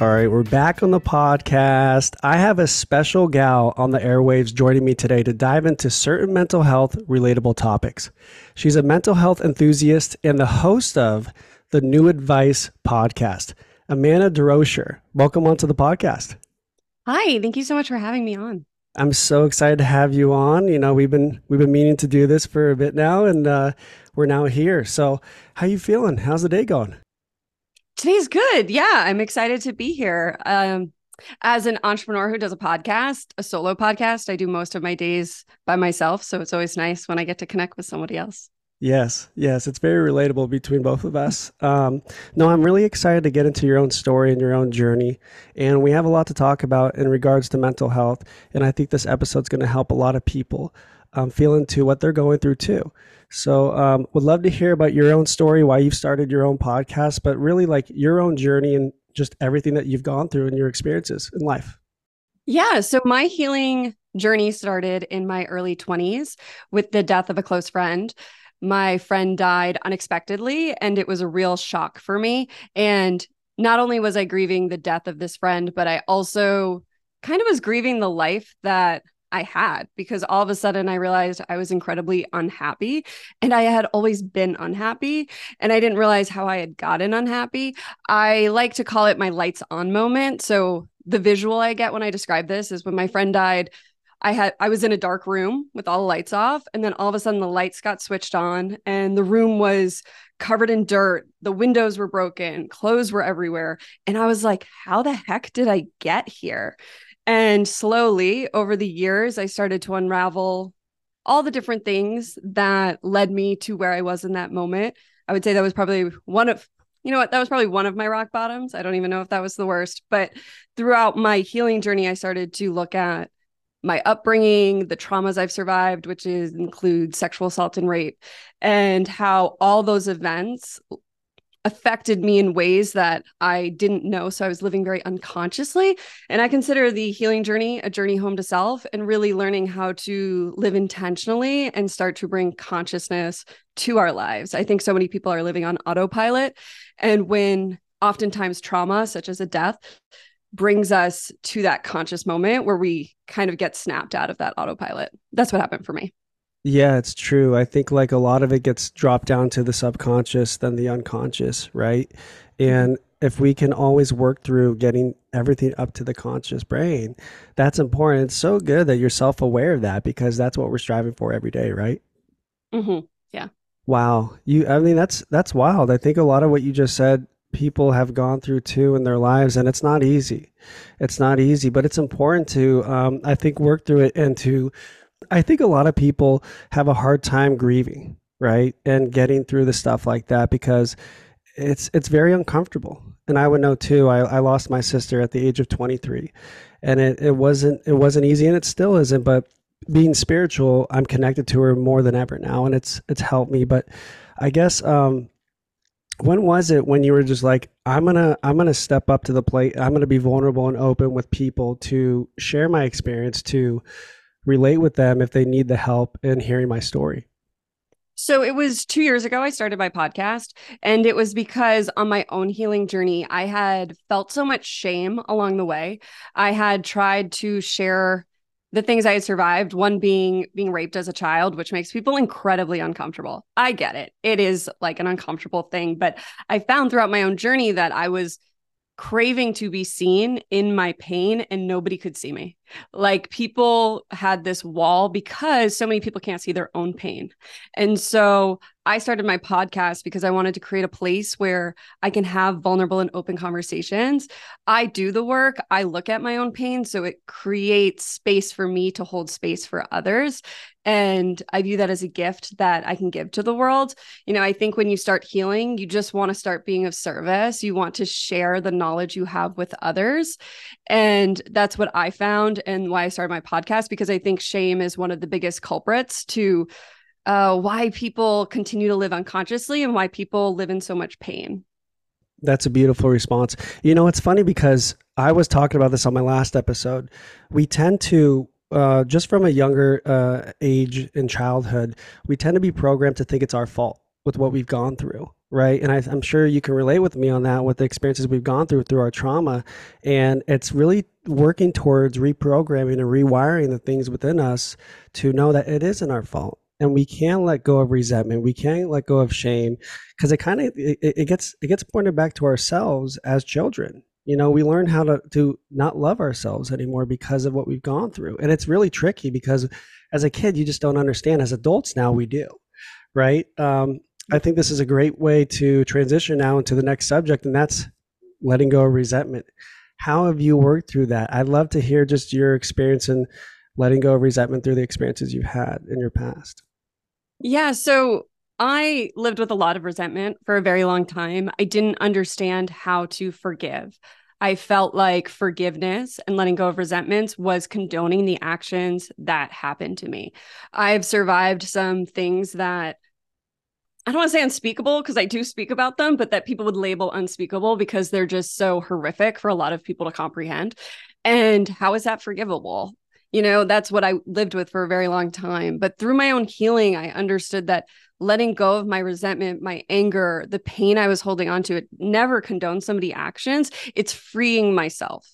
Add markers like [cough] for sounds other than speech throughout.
All right, we're back on the podcast. I have a special gal on the airwaves joining me today to dive into certain mental health relatable topics. She's a mental health enthusiast and the host of the New Advice podcast. Amanda Durocher, welcome onto the podcast. Hi, thank you so much for having me on. I'm so excited to have you on. You know, we've been we've been meaning to do this for a bit now, and uh, we're now here. So, how you feeling? How's the day going? Today's good. Yeah, I'm excited to be here. Um, as an entrepreneur who does a podcast, a solo podcast, I do most of my days by myself. So it's always nice when I get to connect with somebody else. Yes, yes, it's very relatable between both of us. Um, no, I'm really excited to get into your own story and your own journey. And we have a lot to talk about in regards to mental health. And I think this episode's going to help a lot of people um, feel into what they're going through too. So, um, would love to hear about your own story, why you've started your own podcast, but really like your own journey and just everything that you've gone through and your experiences in life. Yeah. So, my healing journey started in my early 20s with the death of a close friend. My friend died unexpectedly, and it was a real shock for me. And not only was I grieving the death of this friend, but I also kind of was grieving the life that I had because all of a sudden I realized I was incredibly unhappy and I had always been unhappy and I didn't realize how I had gotten unhappy. I like to call it my lights on moment. So the visual I get when I describe this is when my friend died, I had I was in a dark room with all the lights off and then all of a sudden the lights got switched on and the room was covered in dirt. The windows were broken, clothes were everywhere and I was like how the heck did I get here? And slowly over the years, I started to unravel all the different things that led me to where I was in that moment. I would say that was probably one of, you know what, that was probably one of my rock bottoms. I don't even know if that was the worst. But throughout my healing journey, I started to look at my upbringing, the traumas I've survived, which is include sexual assault and rape, and how all those events affected me in ways that I didn't know. So I was living very unconsciously. And I consider the healing journey a journey home to self and really learning how to live intentionally and start to bring consciousness to our lives. I think so many people are living on autopilot. And when oftentimes trauma, such as a death, brings us to that conscious moment where we kind of get snapped out of that autopilot. That's what happened for me. Yeah, it's true. I think like a lot of it gets dropped down to the subconscious than the unconscious, right? And if we can always work through getting everything up to the conscious brain, that's important. It's so good that you're self aware of that because that's what we're striving for every day, right? Mm-hmm. Yeah. Wow. You, I mean, that's, that's wild. I think a lot of what you just said, people have gone through too in their lives and it's not easy. It's not easy, but it's important to, um, I think, work through it and to, I think a lot of people have a hard time grieving, right? And getting through the stuff like that because it's it's very uncomfortable. And I would know too. I, I lost my sister at the age of 23. And it, it wasn't it wasn't easy and it still isn't, but being spiritual, I'm connected to her more than ever now and it's it's helped me. But I guess um when was it when you were just like i'm gonna i'm gonna step up to the plate i'm gonna be vulnerable and open with people to share my experience to relate with them if they need the help in hearing my story? So it was two years ago, I started my podcast, and it was because on my own healing journey, I had felt so much shame along the way. I had tried to share the things I had survived, one being being raped as a child, which makes people incredibly uncomfortable. I get it. It is like an uncomfortable thing, but I found throughout my own journey that I was craving to be seen in my pain and nobody could see me. Like people had this wall because so many people can't see their own pain. And so I started my podcast because I wanted to create a place where I can have vulnerable and open conversations. I do the work, I look at my own pain. So it creates space for me to hold space for others. And I view that as a gift that I can give to the world. You know, I think when you start healing, you just want to start being of service. You want to share the knowledge you have with others. And that's what I found and why I started my podcast, because I think shame is one of the biggest culprits to uh, why people continue to live unconsciously and why people live in so much pain. That's a beautiful response. You know, it's funny because I was talking about this on my last episode. We tend to, uh, just from a younger uh, age in childhood, we tend to be programmed to think it's our fault with what we've gone through right? And I, am sure you can relate with me on that with the experiences we've gone through through our trauma. And it's really working towards reprogramming and rewiring the things within us to know that it isn't our fault. And we can let go of resentment. We can't let go of shame because it kind of it, it gets it gets pointed back to ourselves as children you know we learn how to to not love ourselves anymore because of what we've gone through and it's really tricky because as a kid you just don't understand as adults now we do right um, I think this is a great way to transition now into the next subject, and that's letting go of resentment. How have you worked through that? I'd love to hear just your experience in letting go of resentment through the experiences you've had in your past. Yeah. So I lived with a lot of resentment for a very long time. I didn't understand how to forgive. I felt like forgiveness and letting go of resentments was condoning the actions that happened to me. I've survived some things that I don't want to say unspeakable because I do speak about them, but that people would label unspeakable because they're just so horrific for a lot of people to comprehend. And how is that forgivable? You know, that's what I lived with for a very long time. But through my own healing, I understood that letting go of my resentment, my anger, the pain I was holding on to, it never condones somebody actions. It's freeing myself.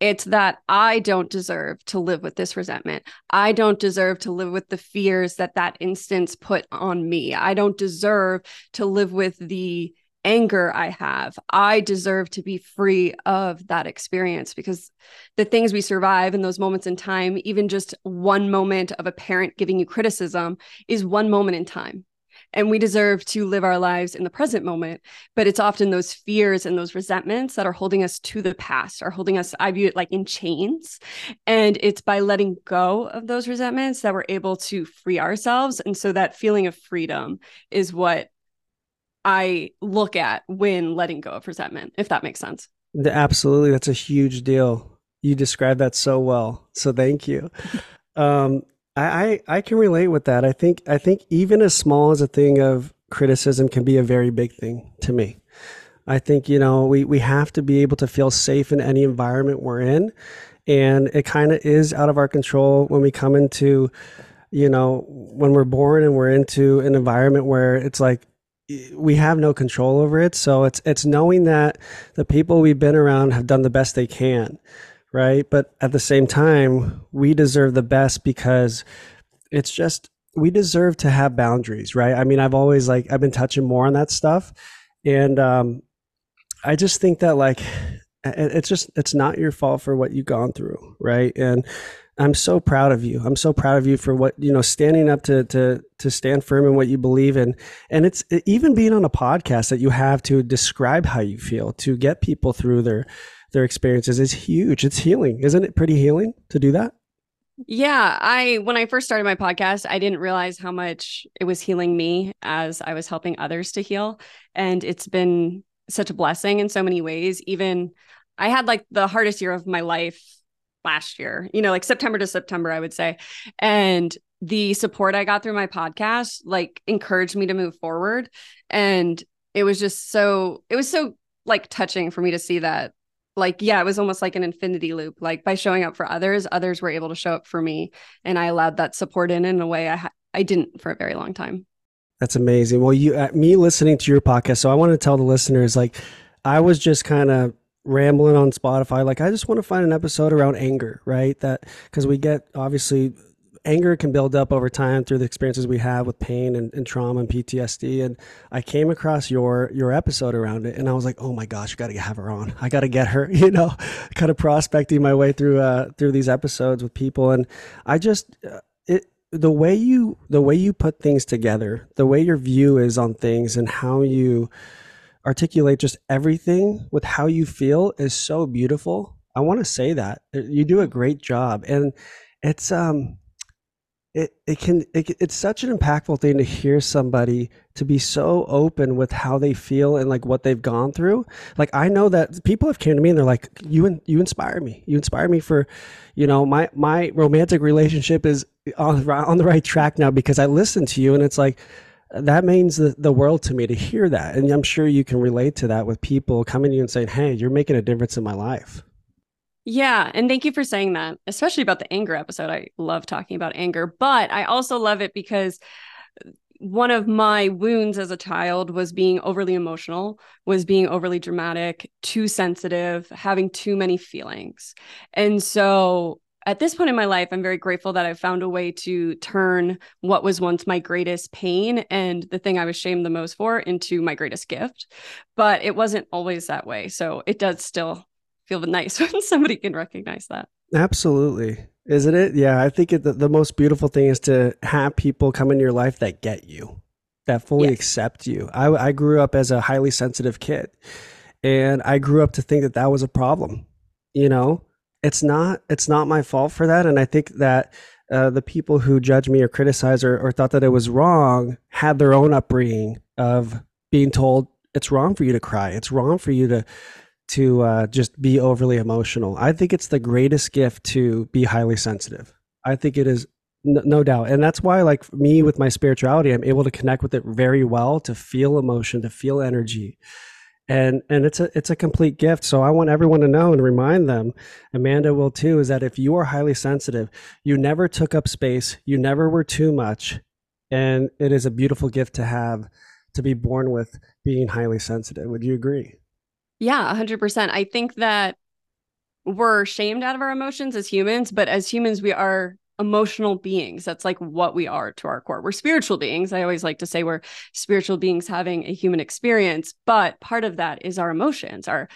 It's that I don't deserve to live with this resentment. I don't deserve to live with the fears that that instance put on me. I don't deserve to live with the anger I have. I deserve to be free of that experience because the things we survive in those moments in time, even just one moment of a parent giving you criticism, is one moment in time. And we deserve to live our lives in the present moment but it's often those fears and those resentments that are holding us to the past are holding us i view it like in chains. And it's by letting go of those resentments that we're able to free ourselves. And so that feeling of freedom is what i look at when letting go of resentment if that makes sense. Absolutely. That's a huge deal. You described that so well. So thank you. [laughs] Um, I, I, I can relate with that. I think I think even as small as a thing of criticism can be a very big thing to me. I think you know we we have to be able to feel safe in any environment we're in, and it kind of is out of our control when we come into, you know, when we're born and we're into an environment where it's like we have no control over it. So it's it's knowing that the people we've been around have done the best they can right? But at the same time, we deserve the best because it's just we deserve to have boundaries, right? I mean, I've always like I've been touching more on that stuff, and um, I just think that like it's just it's not your fault for what you've gone through, right? And I'm so proud of you. I'm so proud of you for what you know, standing up to to to stand firm in what you believe in, and it's even being on a podcast that you have to describe how you feel to get people through their their experiences is huge. It's healing. Isn't it pretty healing to do that? Yeah, I when I first started my podcast, I didn't realize how much it was healing me as I was helping others to heal, and it's been such a blessing in so many ways. Even I had like the hardest year of my life last year, you know, like September to September, I would say. And the support I got through my podcast like encouraged me to move forward. And it was just so it was so like touching for me to see that like yeah it was almost like an infinity loop like by showing up for others others were able to show up for me. And i allowed that support in in a way i ha- i didn't for a very long time. That's amazing. Well you uh, me listening to your podcast so i want to tell the listeners like i was just kind of rambling on spotify like i just want to find an episode around anger right that because we get obviously anger can build up over time through the experiences we have with pain and, and trauma and PTSD. And I came across your your episode around it, and I was like, oh my gosh, I got to have her on. I got to get her. [laughs] You know, kind of prospecting my way through uh, through these episodes with people, and I just uh, it the way you the way you put things together, the way your view is on things, and how you articulate just everything with how you feel is so beautiful. I want to say that. You do a great job, and it's um it, it can it, it's such an impactful thing to hear somebody to be so open with how they feel and like what they've gone through. Like i know that people have came to me and they're like you you inspire me. You inspire me for you know my my romantic relationship is on, on the right track now because i listen to you. And it's like that means the, the world to me to hear that and i'm sure you can relate to that with people coming to you and saying hey you're making a difference in my life yeah. And thank you for saying that, especially about the anger episode. I love talking about anger, but I also love it because one of my wounds as a child was being overly emotional, was being overly dramatic, too sensitive, having too many feelings. And so at this point in my life, I'm very grateful that I found a way to turn what was once my greatest pain and the thing I was shamed the most for into my greatest gift. But it wasn't always that way. So it does still feel [laughs] nice when somebody can recognize that. Absolutely. Isn't it? Yeah. I think it, the, the most beautiful thing is to have people come in your life that get you, that fully yes. accept you. I, I grew up as a highly sensitive kid and I grew up to think that that was a problem. You know, it's not, it's not my fault for that. And I think that uh, the people who judge me or criticize or, or thought that it was wrong had their own upbringing of being told it's wrong for you to cry. It's wrong for you to to uh, just be overly emotional. I think it's the greatest gift to be highly sensitive. I think it is n- no doubt. And that's why, like me with my spirituality, I'm able to connect with it very well, to feel emotion, to feel energy. And and it's a it's a complete gift. So I want everyone to know and remind them, Amanda will too, is that if you are highly sensitive, you never took up space, you never were too much, and it is a beautiful gift to have to be born with being highly sensitive. Would you agree? Yeah, 100%. I think that we're shamed out of our emotions as humans, but as humans, we are emotional beings. That's like what we are to our core. We're spiritual beings. I always like to say we're spiritual beings having a human experience, but part of that is our emotions, our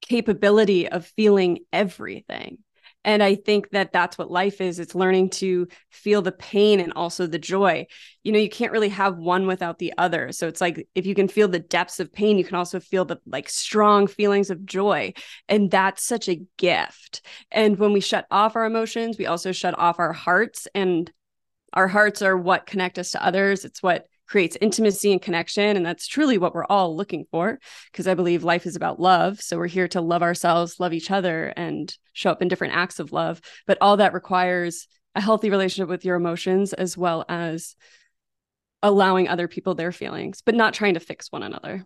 capability of feeling everything. And I think that that's what life is. It's learning to feel the pain and also the joy. You know, you can't really have one without the other. So it's like if you can feel the depths of pain, you can also feel the like strong feelings of joy. And that's such a gift. And when we shut off our emotions, we also shut off our hearts. And our hearts are what connect us to others. It's what creates intimacy and connection. And that's truly what we're all looking for because I believe life is about love. So we're here to love ourselves, love each other, and show up in different acts of love. But all that requires a healthy relationship with your emotions as well as allowing other people their feelings, but not trying to fix one another.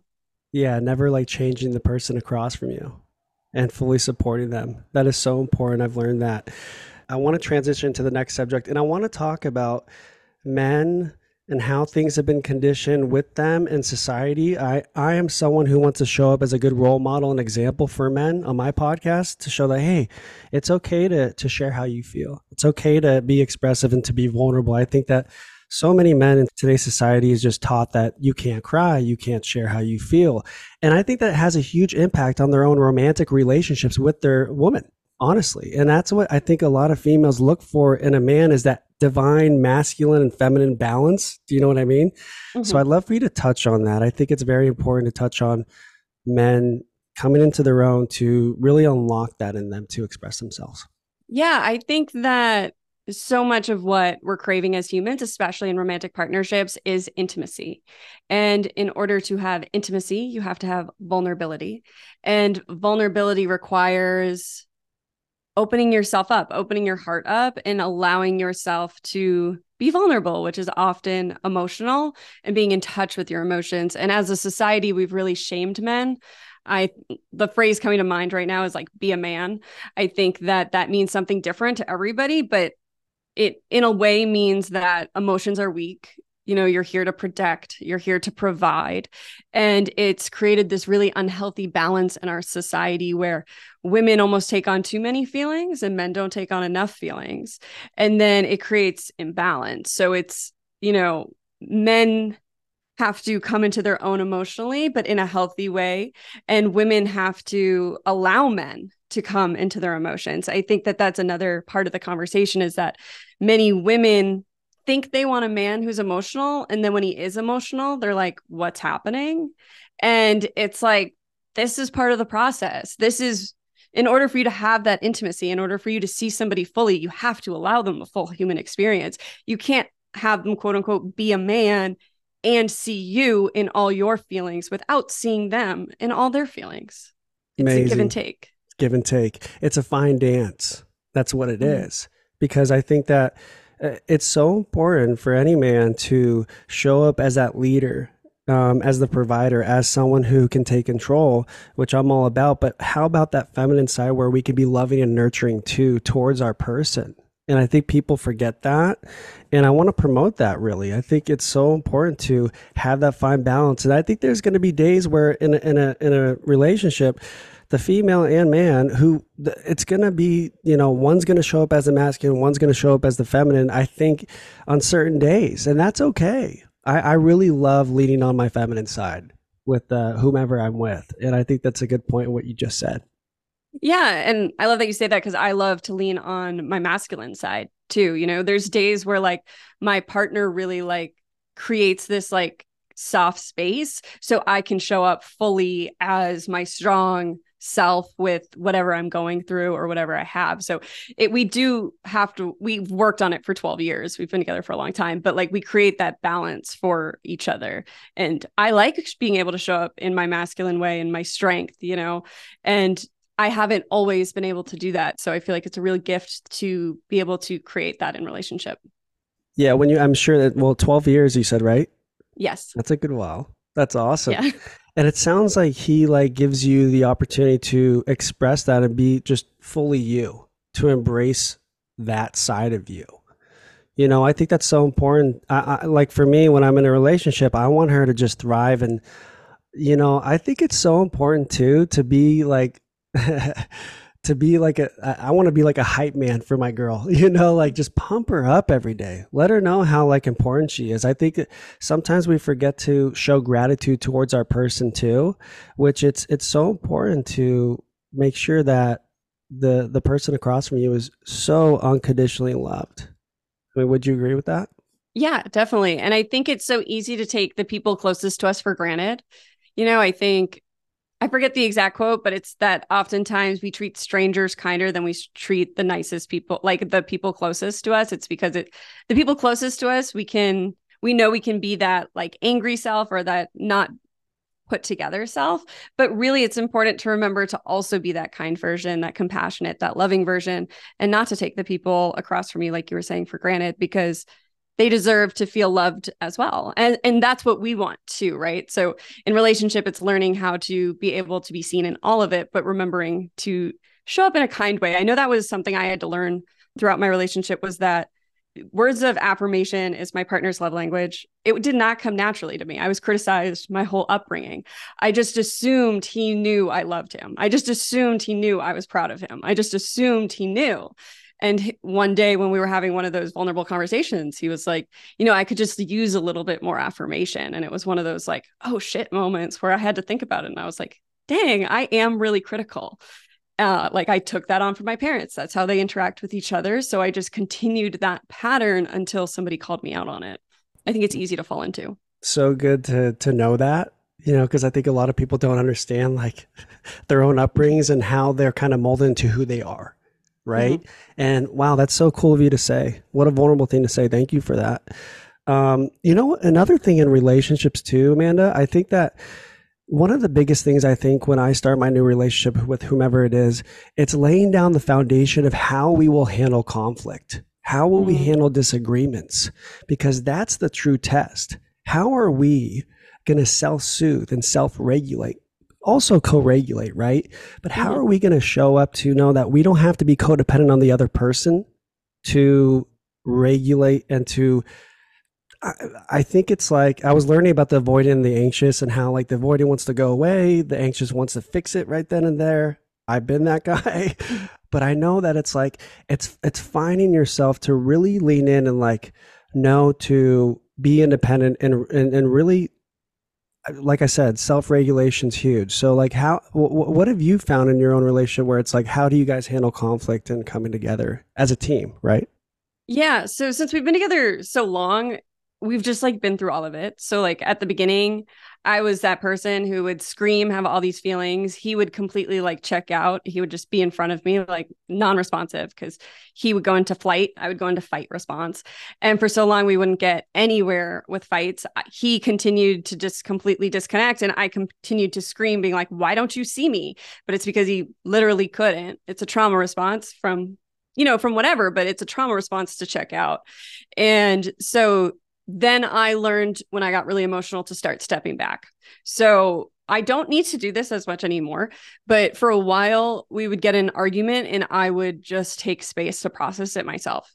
Yeah, never like changing the person across from you and fully supporting them. That is so important. I've learned that. I want to transition to the next subject and I want to talk about men and how things have been conditioned with them in society. I, I am someone who wants to show up as a good role model and example for men on my podcast to show that, hey, it's okay to, to share how you feel. It's okay to be expressive and to be vulnerable. I think that so many men in today's society is just taught that you can't cry, you can't share how you feel. And I think that has a huge impact on their own romantic relationships with their woman honestly and that's what i think a lot of females look for in a man is that divine masculine and feminine balance do you know what i mean mm-hmm. so i'd love for you to touch on that i think it's very important to touch on men coming into their own to really unlock that in them to express themselves yeah i think that so much of what we're craving as humans, especially in romantic partnerships, is intimacy. And in order to have intimacy, you have to have vulnerability. And vulnerability requires opening yourself up, opening your heart up, and allowing yourself to be vulnerable, which is often emotional and being in touch with your emotions. And as a society, we've really shamed men. I the phrase coming to mind right now is like be a man. I think that that means something different to everybody, but it in a way means that emotions are weak you know you're here to protect you're here to provide and it's created this really unhealthy balance in our society where women almost take on too many feelings and men don't take on enough feelings. And then it creates imbalance. So it's you know men have to come into their own emotionally but in a healthy way. And women have to allow men to come into their emotions. I think that that's another part of the conversation is that many women think they want a man who's emotional. And then when he is emotional they're like what's happening? And it's like this is part of the process. This is in order for you to have that intimacy in order for you to see somebody fully you have to allow them a full human experience you can't have them quote unquote be a man and see you in all your feelings without seeing them in all their feelings it's Amazing. a give and take give and take. It's a fine dance. That's what it mm-hmm. is. Because I think that uh, it's so important for any man to show up as that leader, um, as the provider, as someone who can take control, which I'm all about. But how about that feminine side where we can be loving and nurturing too towards our person? And I think people forget that. And I want to promote that really. I think it's so important to have that fine balance. And I think there's going to be days where in a, in a, in a relationship, the female and man who it's going to be you know one's going to show up as a masculine one's going to show up as the feminine i think on certain days and that's okay i, I really love leaning on my feminine side with uh, whomever i'm with and i think that's a good point what you just said. Yeah and i love that you say that because i love to lean on my masculine side too you know? There's days where like my partner really like creates this like soft space so I can show up fully as my strong self with whatever I'm going through or whatever I have. So it we do have to we've worked on it for 12 years. We've been together for a long time, but like we create that balance for each other. And I like being able to show up in my masculine way and my strength, you know. And I haven't always been able to do that. So I feel like it's a real gift to be able to create that in relationship. Yeah, when you I'm sure that well 12 years you said, right? Yes. That's a good while. That's awesome. Yeah. [laughs] And it sounds like he like gives you the opportunity to express that and be just fully you, to embrace that side of you. You know, I think that's so important. I, I, like for me, when I'm in a relationship, I want her to just thrive. And, you know, I think it's so important too to be like [laughs] to be like a I want to be like a hype man for my girl, [laughs] you know, like just pump her up every day. Let her know how like important she is. I think sometimes we forget to show gratitude towards our person too, which it's it's so important to make sure that the the person across from you is so unconditionally loved. I mean, would you agree with that? Yeah, definitely. And I think it's so easy to take the people closest to us for granted. You know, I think I forget the exact quote, but it's that oftentimes we treat strangers kinder than we treat the nicest people, like the people closest to us. It's because it, the people closest to us, we can, we know we can be that like angry self or that not put together self. But really, it's important to remember to also be that kind version, that compassionate, that loving version, and not to take the people across from you, like you were saying, for granted, because they deserve to feel loved as well. And and that's what we want too right? So in relationship it's learning how to be able to be seen in all of it but remembering to show up in a kind way. I know that was something i had to learn throughout my relationship was that words of affirmation is my partner's love language. It did not come naturally to me. I was criticized my whole upbringing. I just assumed he knew i loved him. I just assumed he knew i was proud of him. I just assumed he knew and one day when we were having one of those vulnerable conversations, he was like, you know, I could just use a little bit more affirmation. And it was one of those like, oh shit moments where I had to think about it. And I was like, dang, I am really critical. Uh, like I took that on from my parents. That's how they interact with each other. So I just continued that pattern until somebody called me out on it. I think it's easy to fall into. So good to to know that you know because i think a lot of people don't understand like [laughs] their own upbringings and how they're kind of molded into who they are right? Mm-hmm. And wow, that's so cool of you to say. What a vulnerable thing to say. Thank you for that. Um, you know, another thing in relationships too, Amanda, I think that one of the biggest things I think when I start my new relationship with whomever it is, it's laying down the foundation of how we will handle conflict. How will mm-hmm. we handle disagreements? Because that's the true test. How are we going to self soothe and self regulate also co-regulate, right? But how mm-hmm. are we going to show up to know that we don't have to be codependent on the other person to regulate and to I, I think it's like I was learning about the avoidant and the anxious and how like the avoidant wants to go away, the anxious wants to fix it right then and there. I've been that [laughs] guy, but I know that it's like it's it's finding yourself to really lean in and like know to be independent and and, and really like I said, self regulation is huge. So, like, how w- what have you found in your own relationship where it's like, how do you guys handle conflict and coming together as a team, right? Yeah. So since we've been together so long, we've just like been through all of it. So like at the beginning, I was that person who would scream, have all these feelings. He would completely like check out. He would just be in front of me, like non-responsive, because he would go into flight. I would go into fight response. And for so long, we wouldn't get anywhere with fights. He continued to just completely disconnect. And I continued to scream, being like, why don't you see me? But it's because he literally couldn't. It's a trauma response from you know, from whatever, but it's a trauma response to check out. And so then I learned when I got really emotional to start stepping back. So I don't need to do this as much anymore. But for a while, we would get an argument and I would just take space to process it myself,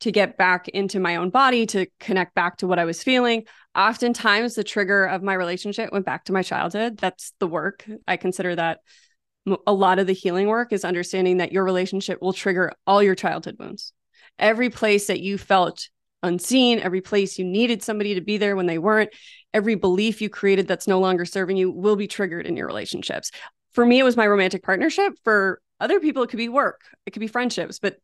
to get back into my own body, to connect back to what I was feeling. Oftentimes, the trigger of my relationship went back to my childhood. That's the work. I consider that a lot of the healing work is understanding that your relationship will trigger all your childhood wounds. Every place that you felt unseen, every place you needed somebody to be there when they weren't, every belief you created that's no longer serving you will be triggered in your relationships. For me, it was my romantic partnership. For other people, it could be work, it could be friendships, but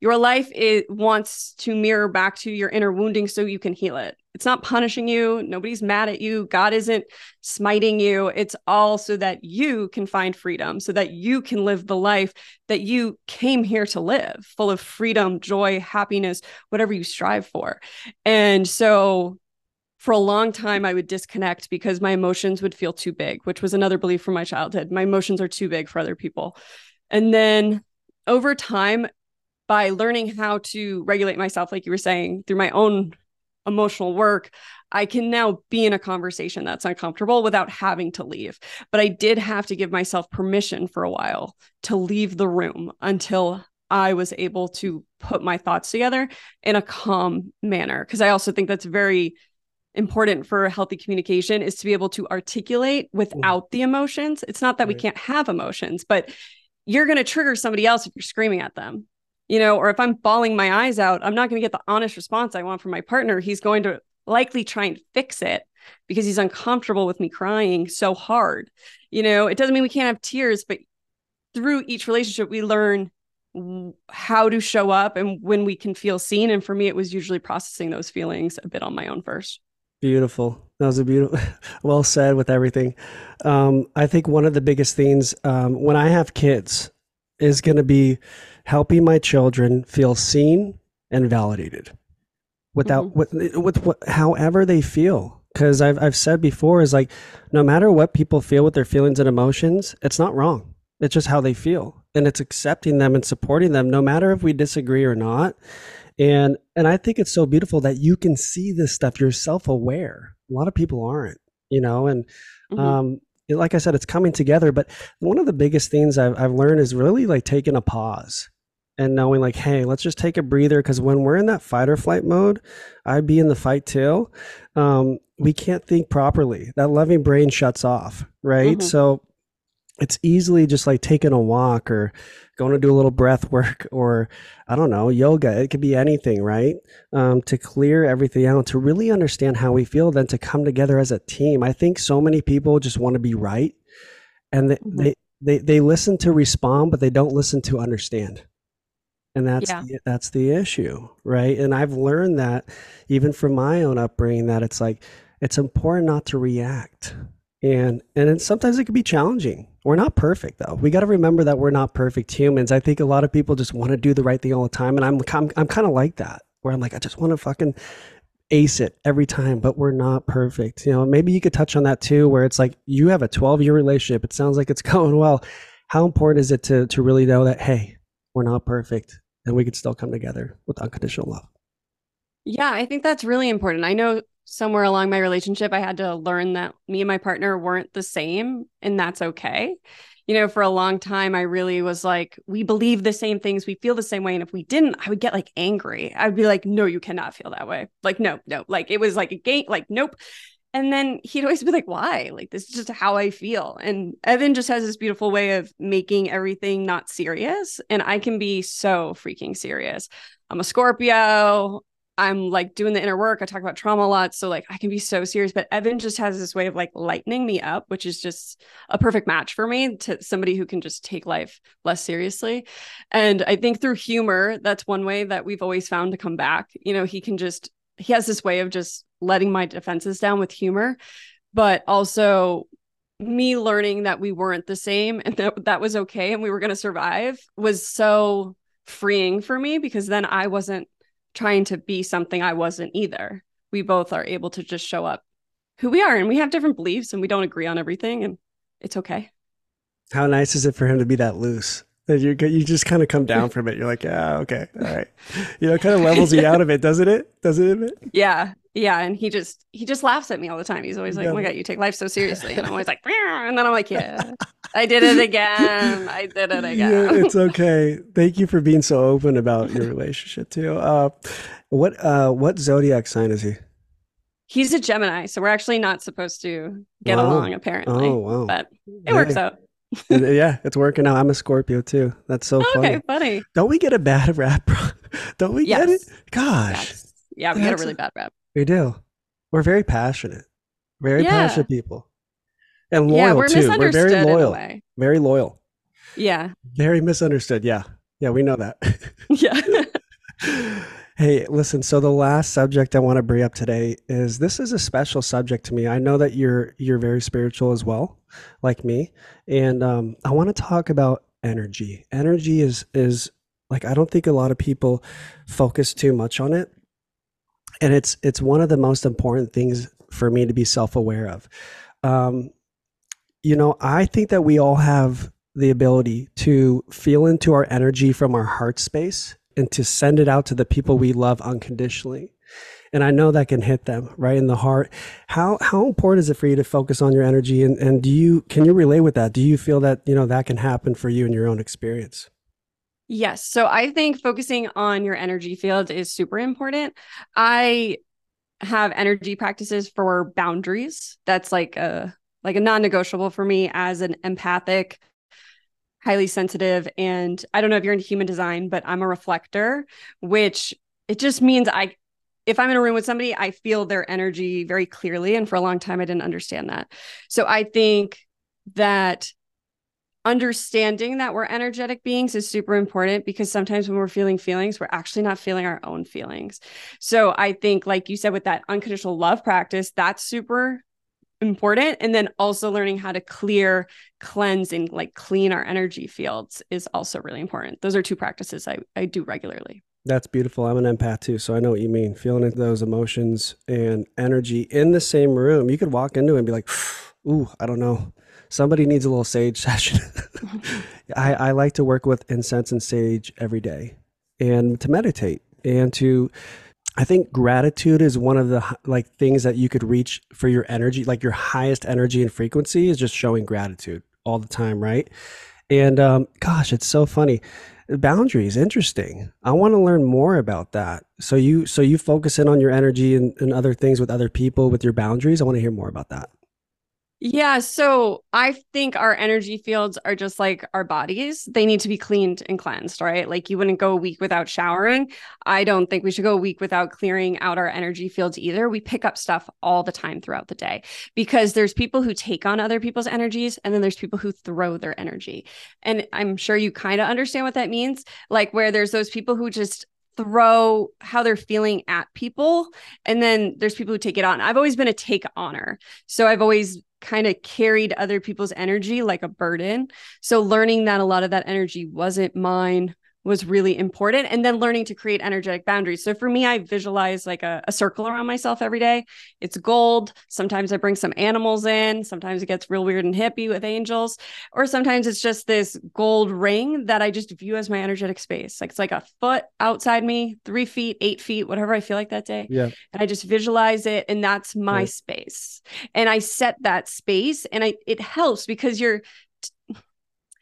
your life it wants to mirror back to your inner wounding so you can heal it. It's not punishing you. Nobody's mad at you. God isn't smiting you. It's all so that you can find freedom, so that you can live the life that you came here to live, full of freedom, joy, happiness, whatever you strive for. And so for a long time I would disconnect because my emotions would feel too big, which was another belief from my childhood. My emotions are too big for other people. And then over time, by learning how to regulate myself, like you were saying, through my own emotional work, I can now be in a conversation that's uncomfortable without having to leave. But I did have to give myself permission for a while to leave the room until I was able to put my thoughts together in a calm manner. Because I also think that's very important for healthy communication is to be able to articulate mm-hmm. without the emotions. It's not that we can't have emotions, but you're going to trigger somebody else if you're screaming at them you know or if i'm bawling my eyes out i'm not going to get the honest response i want from my partner he's going to likely try and fix it because he's uncomfortable with me crying so hard you know it doesn't mean we can't have tears but through each relationship we learn how to show up and when we can feel seen and for me it was usually processing those feelings a bit on my own first Beautiful. That was a beautiful, [laughs] well said with everything. Um, I think one of the biggest things um, when I have kids is going to be helping my children feel seen and validated without mm-hmm. with, with what, however they feel. Because I've I've said before is like no matter what people feel with their feelings and emotions, it's not wrong. It's just how they feel, and it's accepting them and supporting them, no matter if we disagree or not and and i think it's so beautiful that you can see this stuff you're self-aware a lot of people aren't you know and mm-hmm. um like i said it's coming together but one of the biggest things I've, I've learned is really like taking a pause and knowing like hey let's just take a breather because when we're in that fight or flight mode i'd be in the fight too um, we can't think properly that loving brain shuts off right mm-hmm. so it's easily just like taking a walk or going to do a little breath [laughs] work or I don't know, yoga. It could be anything, right? Um, to clear everything out, to really understand how we feel, then to come together as a team. I think so many people just want to be right and they, mm-hmm. they, they, they listen to respond, but they don't listen to understand. And that's yeah. the, that's the issue, right? And I've learned that even from my own upbringing that it's like it's important not to react. And and sometimes it can be challenging. We're not perfect though. We got to remember that we're not perfect humans. I think a lot of people just want to do the right thing all the time and i'm i'm, I'm kind of like that where i'm like i just want to fucking ace it every time but we're not perfect. You know maybe you could touch on that too where it's like you have a 12 year relationship. It sounds like it's [laughs] going well. How important is it to to really know that hey we're not perfect and we could still come together with unconditional love yeah i think that's really important i know somewhere along my relationship, I had to learn that me and my partner weren't the same, and that's okay. you know, for a long time, I really was like, we believe the same things, we feel the same way. And if we didn't, I would get like angry. I'd be like, no, you cannot feel that way. Like, no, no. Like it was like a game, like, nope. And then he'd always be like, why? Like, this is just how I feel. And Evan just has this beautiful way of making everything not serious. And I can be so freaking serious. I'm a Scorpio. I'm like doing the inner work. I talk about trauma a lot. So like I can be so serious, but Evan just has this way of like lightening me up, which is just a perfect match for me to somebody who can just take life less seriously. And I think through humor, that's one way that we've always found to come back. You know, he can just, he has this way of just letting my defenses down with humor, but also me learning that we weren't the same and that that was okay and we were going to survive was so freeing for me because then I wasn't trying to be something I wasn't either. We both are able to just show up who we are and we have different beliefs and we don't agree on everything and it's okay. How nice is it for him to be that loose? That you you just kind of come down [laughs] from it. You're like, yeah, okay, all right. You know, it kind of levels you [laughs] out of it, doesn't it? Doesn't it? Yeah, yeah. And he just he just laughs at me all the time. He's always like, yeah. "Oh my god, you take life so seriously," and I'm always like, and then I'm like, "Yeah, [laughs] I did it again. I did it again." Yeah, it's [laughs] okay. Thank you for being so open about your [laughs] relationship too. Uh, what uh, what zodiac sign is he? He's a Gemini, so we're actually not supposed to get wow. along apparently. Oh wow! But it works out. yeah, it's working out. I'm a Scorpio too. That's so oh, funny. Funny. Don't we get a bad rap? Don't we yes. get it? Gosh. Yes. Yeah, we get a really bad rap. We do. We're very passionate. Very yeah. passionate people. And loyal yeah, we're too. We're very loyal. Very loyal. Yeah. Very misunderstood. Yeah. Yeah, we know that. [laughs] yeah. [laughs] Hey, listen, so the last subject I want to bring up today is this is a special subject to me. I know that you're you're very spiritual as well, like me, and um, I want to talk about energy. Energy is is like I don't think a lot of people focus too much on it. And it's it's one of the most important things for me to be self-aware of. Um, you know, I think that we all have the ability to feel into our energy from our heart space and to send it out to the people we love unconditionally. And i know that can hit them right in the heart. How how important is it for you to focus on your energy? And and do you can you relate with that? Do you feel that you know that can happen for you in your own experience yes so i think focusing on your energy field is super important i have energy practices for boundaries that's like a like a non-negotiable for me as an empathic highly sensitive and I don't know if you're into human design, but I'm a reflector, which it just means I if I'm in a room with somebody, I feel their energy very clearly and for a long time I didn't understand that. So I think that understanding that we're energetic beings is super important because sometimes when we're feeling feelings we're actually not feeling our own feelings. So i think like you said with that unconditional love practice that's super important. And then also learning how to clear cleanse and like clean our energy fields is also really important. Those are two practices i, I do regularly. That's beautiful. I'm an empath too so i know what you mean. Feeling those emotions and energy in the same room. You could walk into it and be like [sighs] ooh i don't know somebody needs a little sage session [laughs] I, I like to work with incense and sage every day and to meditate and to I think gratitude is one of the like things that you could reach for your energy, like your highest energy and frequency is just showing gratitude all the time, right? And um, gosh, it's so funny. Boundaries, interesting. I want to learn more about that. So you, so you focus in on your energy and, and other things with other people with your boundaries. I want to hear more about that. Yeah. So I think our energy fields are just like our bodies. They need to be cleaned and cleansed, right? Like you wouldn't go a week without showering. I don't think we should go a week without clearing out our energy fields either. We pick up stuff all the time throughout the day because there's people who take on other people's energies and then there's people who throw their energy. And I'm sure you kind of understand what that means. Like where there's those people who just throw how they're feeling at people and then there's people who take it on i've always been a take honor so i've always kind of carried other people's energy like a burden. So learning that a lot of that energy wasn't mine was really important. And then learning to create energetic boundaries. So for me, I visualize like a, a, circle around myself every day. It's gold. Sometimes I bring some animals in. Sometimes it gets real weird and hippie with angels. Or sometimes it's just this gold ring that I just view as my energetic space. Like it's like a foot outside me, three feet, eight feet, whatever I feel like that day. Yeah. And I just visualize it. And that's my right. space. And I set that space and I it helps because you're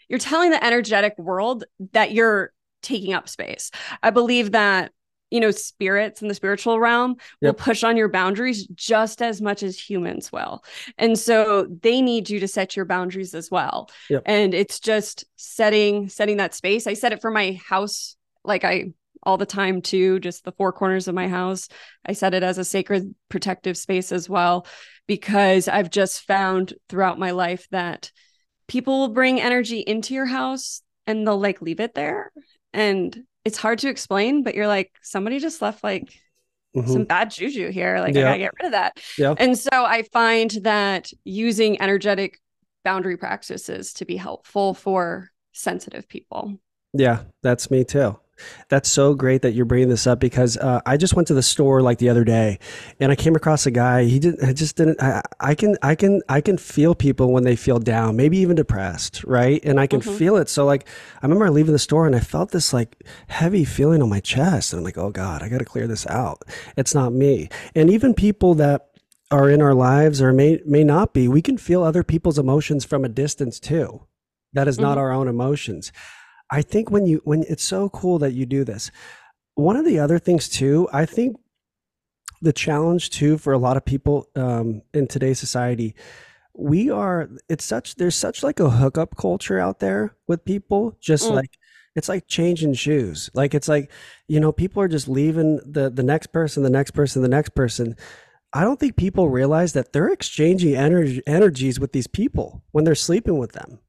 you're telling the energetic world that you're taking up space. I believe that you know spirits in the spiritual realm will push on your boundaries just as much as humans will. And so they need you to set your boundaries as well. Yep. and it's just setting setting that space. I set it for my house like i all the time too just the four corners of my house. I set it as a sacred protective space as well because i've just found throughout my life that people will bring energy into your house and they'll like leave it there and it's hard to explain but you're like somebody just left like Mhm. some bad juju here like Yeah. i gotta get rid of that Yeah. and so i find that using energetic boundary practices to be helpful for sensitive people Yeah, that's me too. That's so great that you're bringing this up because uh, I just went to the store like the other day, and I came across a guy. He didn't. I just didn't. I, I can. I can. I can feel people when they feel down, maybe even depressed, right? And I can Mhm. feel it. So like, I remember leaving the store and I felt this like heavy feeling on my chest, and I'm like, oh God, I got to clear this out. It's not me. And even people that are in our lives or may may not be, we can feel other people's emotions from a distance too. That is not Mhm. our own emotions. I think when you when it's so cool that you do this. One of the other things too, I think the challenge too for a lot of people um, in today's society, we are it's such there's such like a hookup culture out there with people, just Mm. like it's like changing shoes. Like it's like you know people are just leaving the the next person, the next person, the next person. I don't think people realize that they're exchanging energy energies with these people when they're sleeping with them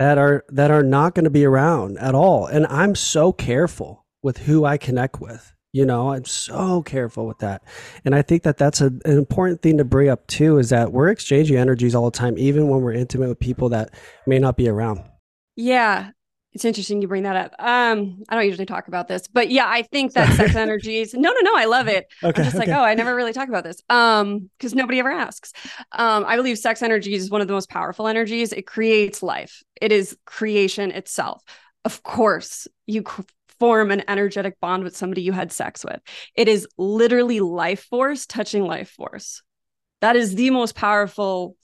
that are that are not going to be around at all. And i'm so careful with who i connect with you know? I'm so careful with that. And i think that that's a, an important thing to bring up too is that we're exchanging energies all the time even when we're intimate with people that may not be around. Yeah it's interesting you bring that up um i don't usually talk about this but yeah i think that sex [laughs] energies no no no i love it okay I'm just like, oh, I never really talk about this. Um, because nobody ever asks. Um, I believe sex energy is one of the most powerful energies. It creates life. It is creation itself. Of course, you form an energetic bond with somebody you had sex with. It is literally life force touching life force. That is the most powerful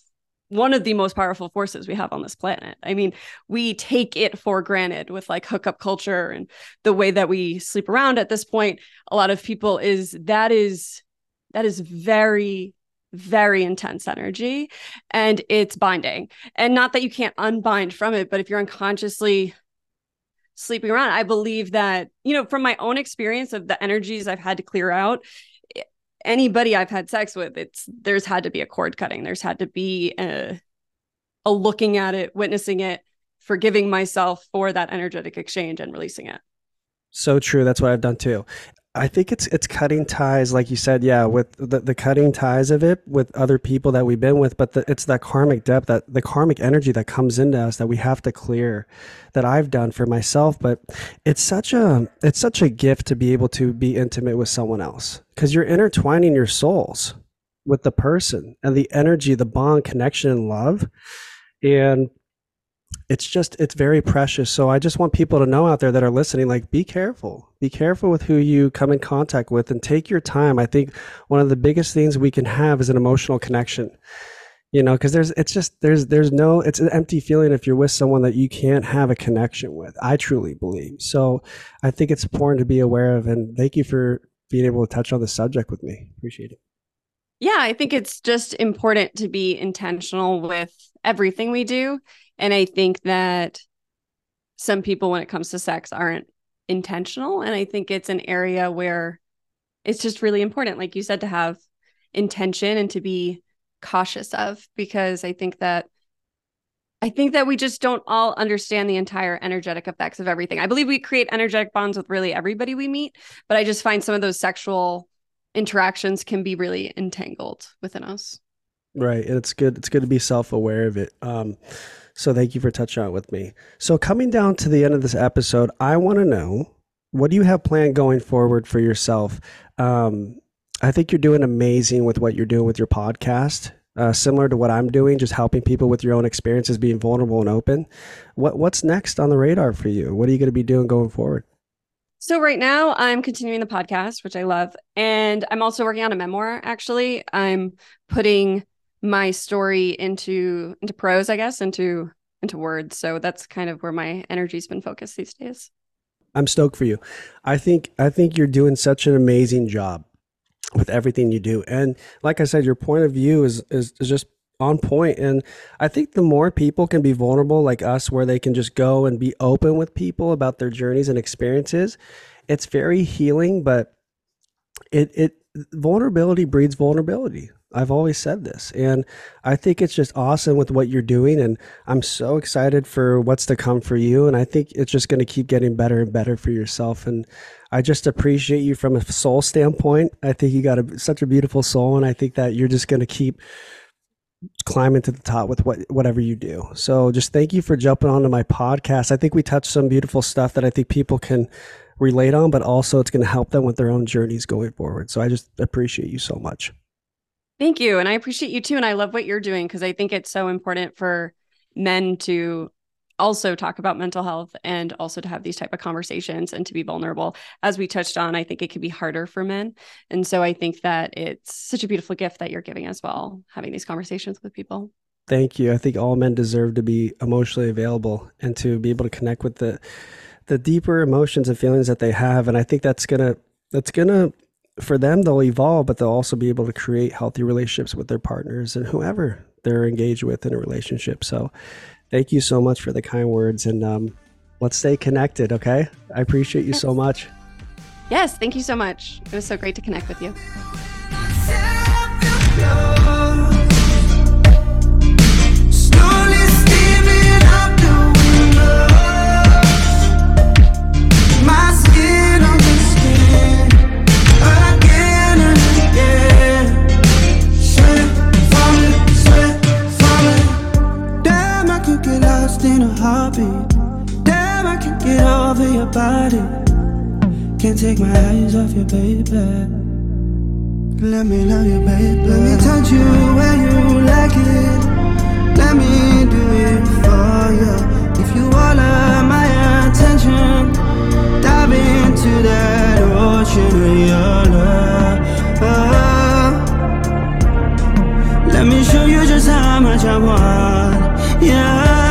one of the most powerful forces we have on this planet. I mean, we take it for granted with like hookup culture and the way that we sleep around at this point a lot of people is that is that is very very intense energy and it's binding and not that you can't unbind from it but if you're unconsciously sleeping around i believe that you know from my own experience of the energies i've had to clear out anybody i've had sex with it's there's had to be a cord cutting there's had to be a, a looking at it witnessing it forgiving myself for that energetic exchange and releasing it So true. That's what I've done too. I think it's it's cutting ties, like you said, yeah, with the, the cutting ties of it with other people that we've been with, but the, it's that karmic depth, that the karmic energy that comes into us that we have to clear, that I've done for myself. But it's such a it's such a gift to be able to be intimate with someone else because you're intertwining your souls with the person and the energy, the bond, connection, and love, and it's just it's very precious. So i just want people to know out there that are listening like be careful. Be careful with who you come in contact with and take your time. I think one of the biggest things we can have is an emotional connection you know because there's it's just there's there's no it's an empty feeling if you're with someone that you can't have a connection with i truly believe. So i think it's important to be aware of and thank you for being able to touch on the subject with me. Appreciate it. Yeah, I think it's just important to be intentional with everything we do. And I think that some people, when it comes to sex, aren't intentional. And I think it's an area where it's just really important, like you said, to have intention and to be cautious of, because I think that. I think that we just don't all understand the entire energetic effects of everything. I believe we create energetic bonds with really everybody we meet, but I just find some of those sexual interactions can be really entangled within us. Right. And it's good. It's good to be self aware of it. Um, so thank you for touching on it with me. So coming down to the end of this episode, I want to know what do you have planned going forward for yourself? Um, I think you're doing amazing with what you're doing with your podcast. Uh, similar to what I'm doing, just helping people with your own experiences, being vulnerable and open. What what's next on the radar for you? What are you going to be doing going forward? So right now I'm continuing the podcast, which I love, and I'm also working on a memoir actually. I'm putting my story into into prose, I guess, into into words. So that's kind of where my energy's been focused these days. I'm stoked for you. I think I think you're doing such an amazing job with everything you do. And like I said, your point of view is is, is just on point and i think the more people can be vulnerable like us where they can just go and be open with people about their journeys and experiences it's very healing but it it vulnerability breeds vulnerability I've always said this. And I think it's just awesome with what you're doing. And I'm so excited for what's to come for you. And I think it's just going to keep getting better and better for yourself. And I just appreciate you from a soul standpoint. I think you got a, such a beautiful soul. And I think that you're just going to keep climbing to the top with what whatever you do. So just thank you for jumping onto my podcast. I think we touched some beautiful stuff that I think people can relate on, but also it's going to help them with their own journeys going forward. So I just appreciate you so much. Thank you. And I appreciate you too. And I love what you're doing because I think it's so important for men to also talk about mental health and also to have these type of conversations and to be vulnerable as we touched on i think it could be harder for men and so i think that it's such a beautiful gift that you're giving as well having these conversations with people thank you i think all men deserve to be emotionally available and to be able to connect with the the deeper emotions and feelings that they have and i think that's gonna that's gonna for them, they'll evolve, but they'll also be able to create healthy relationships with their partners and whoever they're engaged with in a relationship. So, thank you so much for the kind words, and um, let's stay connected. Okay, I appreciate you yes. so much. Yes, thank you so much. It was so great to connect with you. Can't take my eyes off you, baby. Let me love you, baby. Let me touch you where you like it. Let me do it for you. If you all of my attention, dive into that ocean of your love. Oh. Let me show you just how much I want. Yeah.